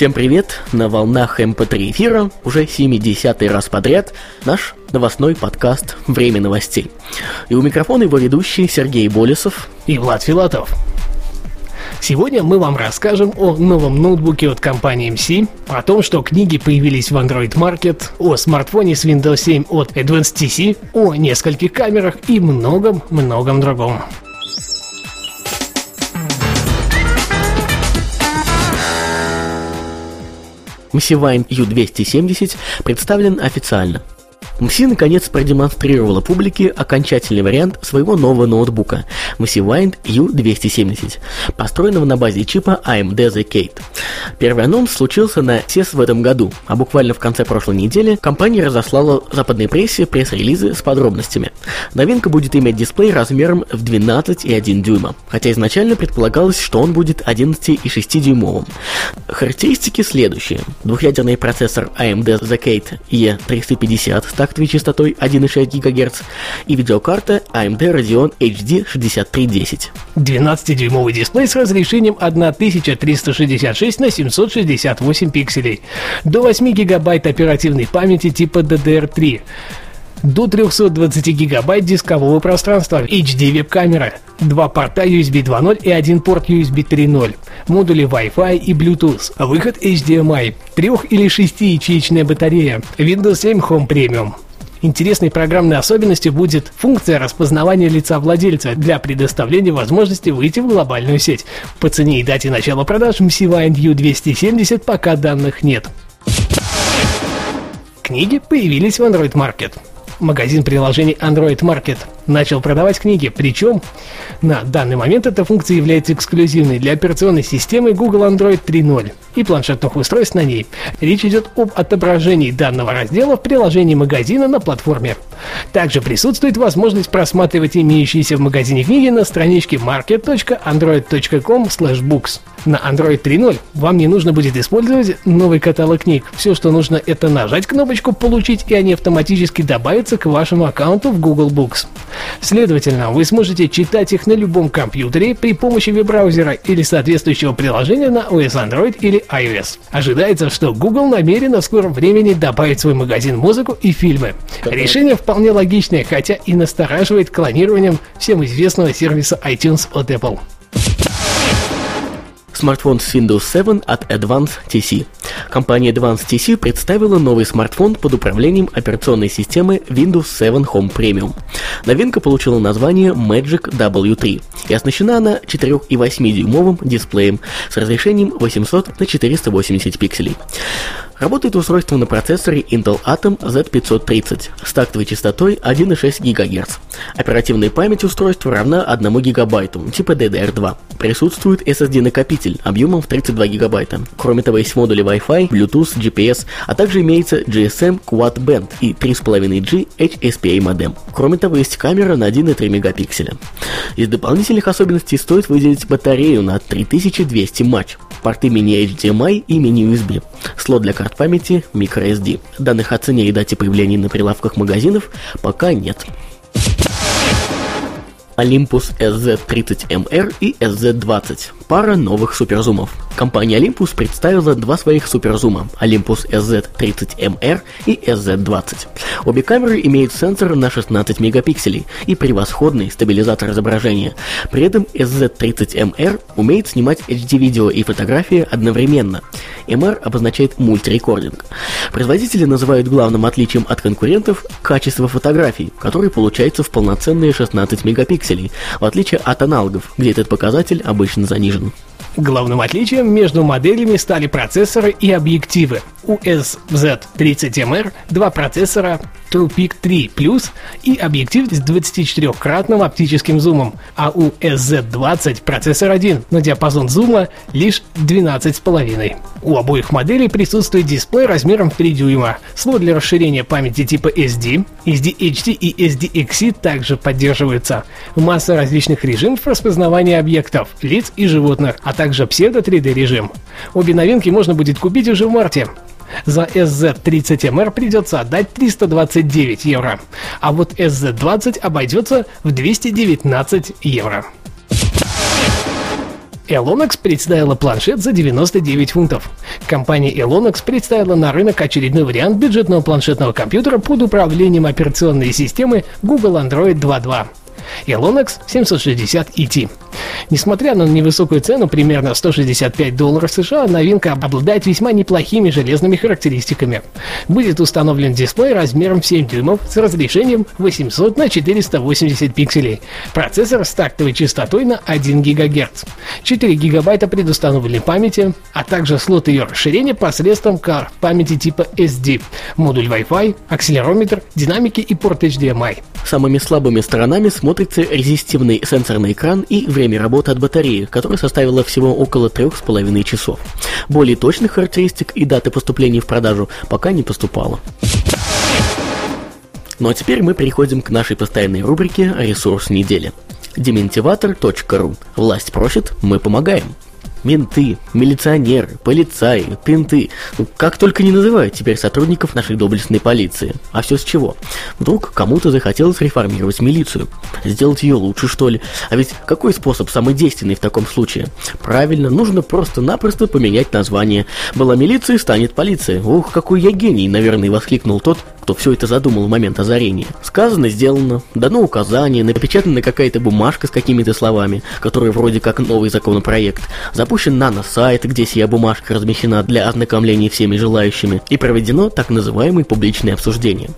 Всем привет! На волнах MP3 эфира уже 70-й раз подряд наш новостной подкаст «Время новостей». И у микрофона его ведущий Сергей Болесов и Влад Филатов. Сегодня мы вам расскажем о новом ноутбуке от компании MC, о том, что книги появились в Android Market, о смартфоне с Windows 7 от Advanced TC, о нескольких камерах и многом-многом другом. Massivine U270 представлен официально. МСИ наконец продемонстрировала публике окончательный вариант своего нового ноутбука Massivine U270, построенного на базе чипа AMD The Kate. Первый анонс случился на CES в этом году, а буквально в конце прошлой недели компания разослала западной прессе пресс-релизы с подробностями. Новинка будет иметь дисплей размером в 12,1 дюйма, хотя изначально предполагалось, что он будет 11,6 дюймовым. Характеристики следующие. Двухъядерный процессор AMD The Kate E350 с тактовой частотой 1,6 ГГц и видеокарта AMD Radeon HD 6310. 12-дюймовый дисплей с разрешением 1366 на 768 пикселей. До 8 гигабайт оперативной памяти типа DDR3 до 320 гигабайт дискового пространства, HD веб-камера, два порта USB 2.0 и один порт USB 3.0, модули Wi-Fi и Bluetooth, выход HDMI, трех- или шестиячеечная батарея, Windows 7 Home Premium. Интересной программной особенностью будет функция распознавания лица владельца для предоставления возможности выйти в глобальную сеть. По цене и дате начала продаж MCY U270 пока данных нет. Книги появились в Android Market магазин приложений Android Market начал продавать книги, причем на данный момент эта функция является эксклюзивной для операционной системы Google Android 3.0 и планшетных устройств на ней. Речь идет об отображении данного раздела в приложении магазина на платформе. Также присутствует возможность просматривать имеющиеся в магазине книги на страничке market.android.com/books. На Android 3.0 вам не нужно будет использовать новый каталог книг. Все, что нужно, это нажать кнопочку «Получить», и они автоматически добавятся к вашему аккаунту в Google Books. Следовательно, вы сможете читать их на любом компьютере при помощи веб-браузера или соответствующего приложения на OS Android или iOS. Ожидается, что Google намерена в скором времени добавить в свой магазин музыку и фильмы. Решение вполне логичное, хотя и настораживает клонированием всем известного сервиса iTunes от Apple. Смартфон с Windows 7 от Advance TC. Компания Advance TC представила новый смартфон под управлением операционной системы Windows 7 Home Premium. Новинка получила название Magic W3 и оснащена она 4,8-дюймовым дисплеем с разрешением 800 на 480 пикселей. Работает устройство на процессоре Intel Atom Z530 с тактовой частотой 1,6 ГГц. Оперативная память устройства равна 1 ГБ, типа DDR2. Присутствует SSD-накопитель объемом в 32 ГБ. Кроме того, есть модули Wi-Fi, Bluetooth, GPS, а также имеется GSM Quad Band и 3,5G HSPA модем. Кроме того, есть камера на 1,3 мегапикселя. Из дополнительных особенностей стоит выделить батарею на 3200 матч, порты мини-HDMI и мини-USB, слот для карт памяти microSD. Данных о цене и дате появления на прилавках магазинов пока нет. Olympus SZ30MR и SZ20 – пара новых суперзумов. Компания Olympus представила два своих суперзума – Olympus SZ30MR и SZ20. Обе камеры имеют сенсор на 16 мегапикселей и превосходный стабилизатор изображения. При этом SZ30MR умеет снимать HD-видео и фотографии одновременно. MR обозначает мультирекординг. Производители называют главным отличием от конкурентов качество фотографий, которые получается в полноценные 16 мегапикселей, в отличие от аналогов, где этот показатель обычно занижен. True Главным отличием между моделями стали процессоры и объективы. У SZ30MR два процессора TruePic 3 Plus и объектив с 24-кратным оптическим зумом, а у SZ20 процессор 1, но диапазон зума лишь 12,5. У обоих моделей присутствует дисплей размером в 3 дюйма, слот для расширения памяти типа SD, SDHC и SDXC также поддерживаются. Масса различных режимов распознавания объектов, лиц и животных, а также псевдо-3D режим. Обе новинки можно будет купить уже в марте. За SZ30MR придется отдать 329 евро, а вот SZ20 обойдется в 219 евро. Elonex представила планшет за 99 фунтов. Компания Elonex представила на рынок очередной вариант бюджетного планшетного компьютера под управлением операционной системы Google Android 2.2. Elonex 760 ET. Несмотря на невысокую цену, примерно 165 долларов США, новинка обладает весьма неплохими железными характеристиками. Будет установлен дисплей размером в 7 дюймов с разрешением 800 на 480 пикселей. Процессор с тактовой частотой на 1 ГГц. 4 гигабайта предустановленной памяти, а также слот ее расширения посредством кар памяти типа SD, модуль Wi-Fi, акселерометр, динамики и порт HDMI. Самыми слабыми сторонами смотрится резистивный сенсорный экран и время работы от батареи, которая составила всего около 3,5 часов. Более точных характеристик и даты поступления в продажу пока не поступало. Ну а теперь мы переходим к нашей постоянной рубрике «Ресурс недели». Дементиватор.ру. Власть просит, мы помогаем. Менты, милиционеры, полицаи, пинты. Ну, как только не называют теперь сотрудников нашей доблестной полиции. А все с чего? Вдруг кому-то захотелось реформировать милицию. Сделать ее лучше, что ли? А ведь какой способ самый действенный в таком случае? Правильно, нужно просто-напросто поменять название. Была милиция, станет полиция. Ух, какой я гений, наверное, воскликнул тот, кто все это задумал в момент озарения. Сказано, сделано, дано указание, напечатана какая-то бумажка с какими-то словами, которые вроде как новый законопроект, запущен нано-сайт, где сия бумажка размещена для ознакомления всеми желающими, и проведено так называемое публичное обсуждение.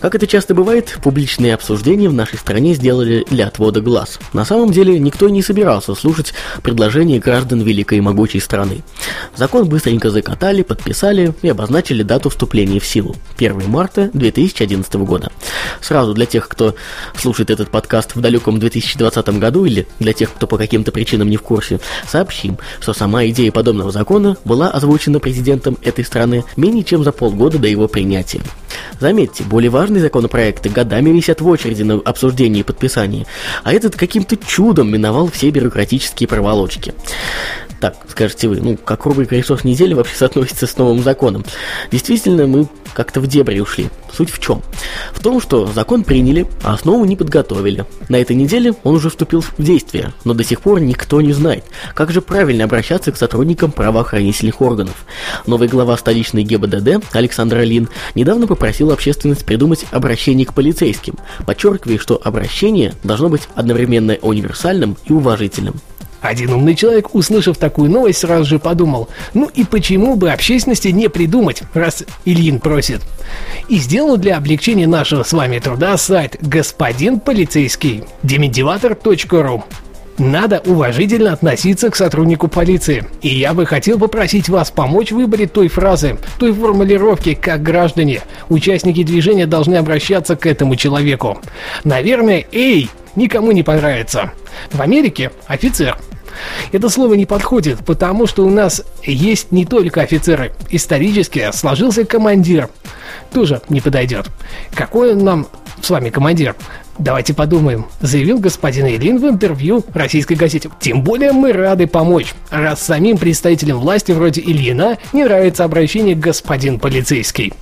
Как это часто бывает, публичные обсуждения в нашей стране сделали для отвода глаз. На самом деле никто не собирался слушать предложения граждан великой и могучей страны. Закон быстренько закатали, подписали и обозначили дату вступления в силу – 1 марта 2011 года. Сразу для тех, кто слушает этот подкаст в далеком 2020 году или для тех, кто по каким-то причинам не в курсе, сообщим, что сама идея подобного закона была озвучена президентом этой страны менее чем за полгода до его принятия. Заметьте, более важные законопроекты годами висят в очереди на обсуждение и подписание, а этот каким-то чудом миновал все бюрократические проволочки. Так, скажете вы, ну, как рубрика «Ресурс недели» вообще соотносится с новым законом? Действительно, мы как-то в дебри ушли. Суть в чем? В том, что закон приняли, а основу не подготовили. На этой неделе он уже вступил в действие, но до сих пор никто не знает, как же правильно обращаться к сотрудникам правоохранительных органов. Новый глава столичной ГИБДД Александр Алин недавно попросил общественность придумать обращение к полицейским, подчеркивая, что обращение должно быть одновременно универсальным и уважительным. Один умный человек, услышав такую новость, сразу же подумал, ну и почему бы общественности не придумать, раз Ильин просит. И сделал для облегчения нашего с вами труда сайт господин полицейский демидиватор.ру. Надо уважительно относиться к сотруднику полиции. И я бы хотел попросить вас помочь в выборе той фразы, той формулировки, как граждане, участники движения должны обращаться к этому человеку. Наверное, «эй» никому не понравится. В Америке офицер – это слово не подходит, потому что у нас есть не только офицеры. Исторически сложился командир. Тоже не подойдет. Какой он нам с вами командир? Давайте подумаем, заявил господин Ильин в интервью российской газете. Тем более мы рады помочь, раз самим представителям власти вроде Ильина не нравится обращение господин полицейский.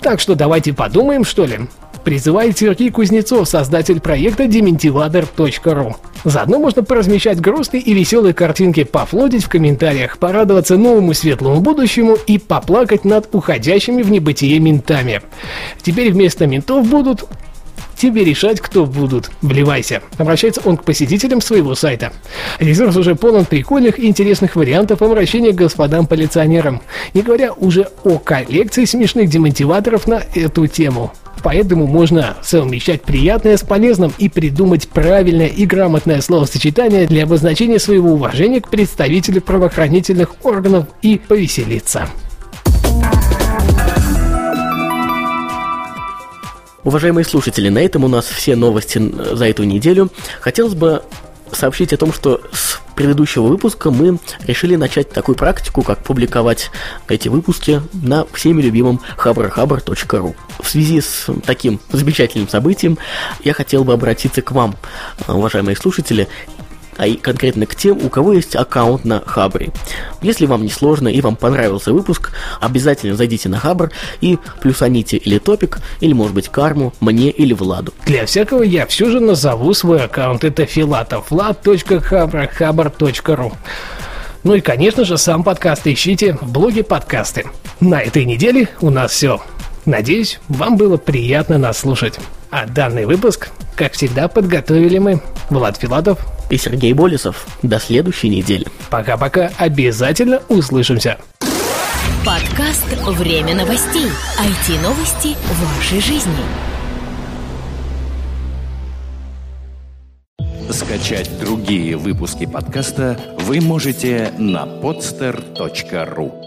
Так что давайте подумаем, что ли призывает Сергей Кузнецов, создатель проекта dementivator.ru. Заодно можно поразмещать грустные и веселые картинки, пофлотить в комментариях, порадоваться новому светлому будущему и поплакать над уходящими в небытие ментами. Теперь вместо ментов будут Тебе решать, кто будут. Вливайся. Обращается он к посетителям своего сайта. Ресурс уже полон прикольных и интересных вариантов обращения к господам полиционерам. Не говоря уже о коллекции смешных демотиваторов на эту тему. Поэтому можно совмещать приятное с полезным и придумать правильное и грамотное словосочетание для обозначения своего уважения к представителю правоохранительных органов и повеселиться. Уважаемые слушатели, на этом у нас все новости за эту неделю. Хотелось бы сообщить о том, что с предыдущего выпуска мы решили начать такую практику, как публиковать эти выпуски на всеми любимом haberhaber.ru. В связи с таким замечательным событием я хотел бы обратиться к вам, уважаемые слушатели, а и конкретно к тем, у кого есть аккаунт на Хабре. Если вам не сложно и вам понравился выпуск, обязательно зайдите на Хабр и плюсаните или топик, или может быть карму, мне или Владу. Для всякого я все же назову свой аккаунт. Это filatov.vlad.habr.habr.ru Ну и, конечно же, сам подкаст ищите в блоге подкасты. На этой неделе у нас все. Надеюсь, вам было приятно нас слушать. А данный выпуск, как всегда, подготовили мы, Влад Филатов и Сергей Болесов. До следующей недели. Пока-пока, обязательно услышимся. Подкаст «Время новостей». IT-новости вашей жизни. Скачать другие выпуски подкаста вы можете на podster.ru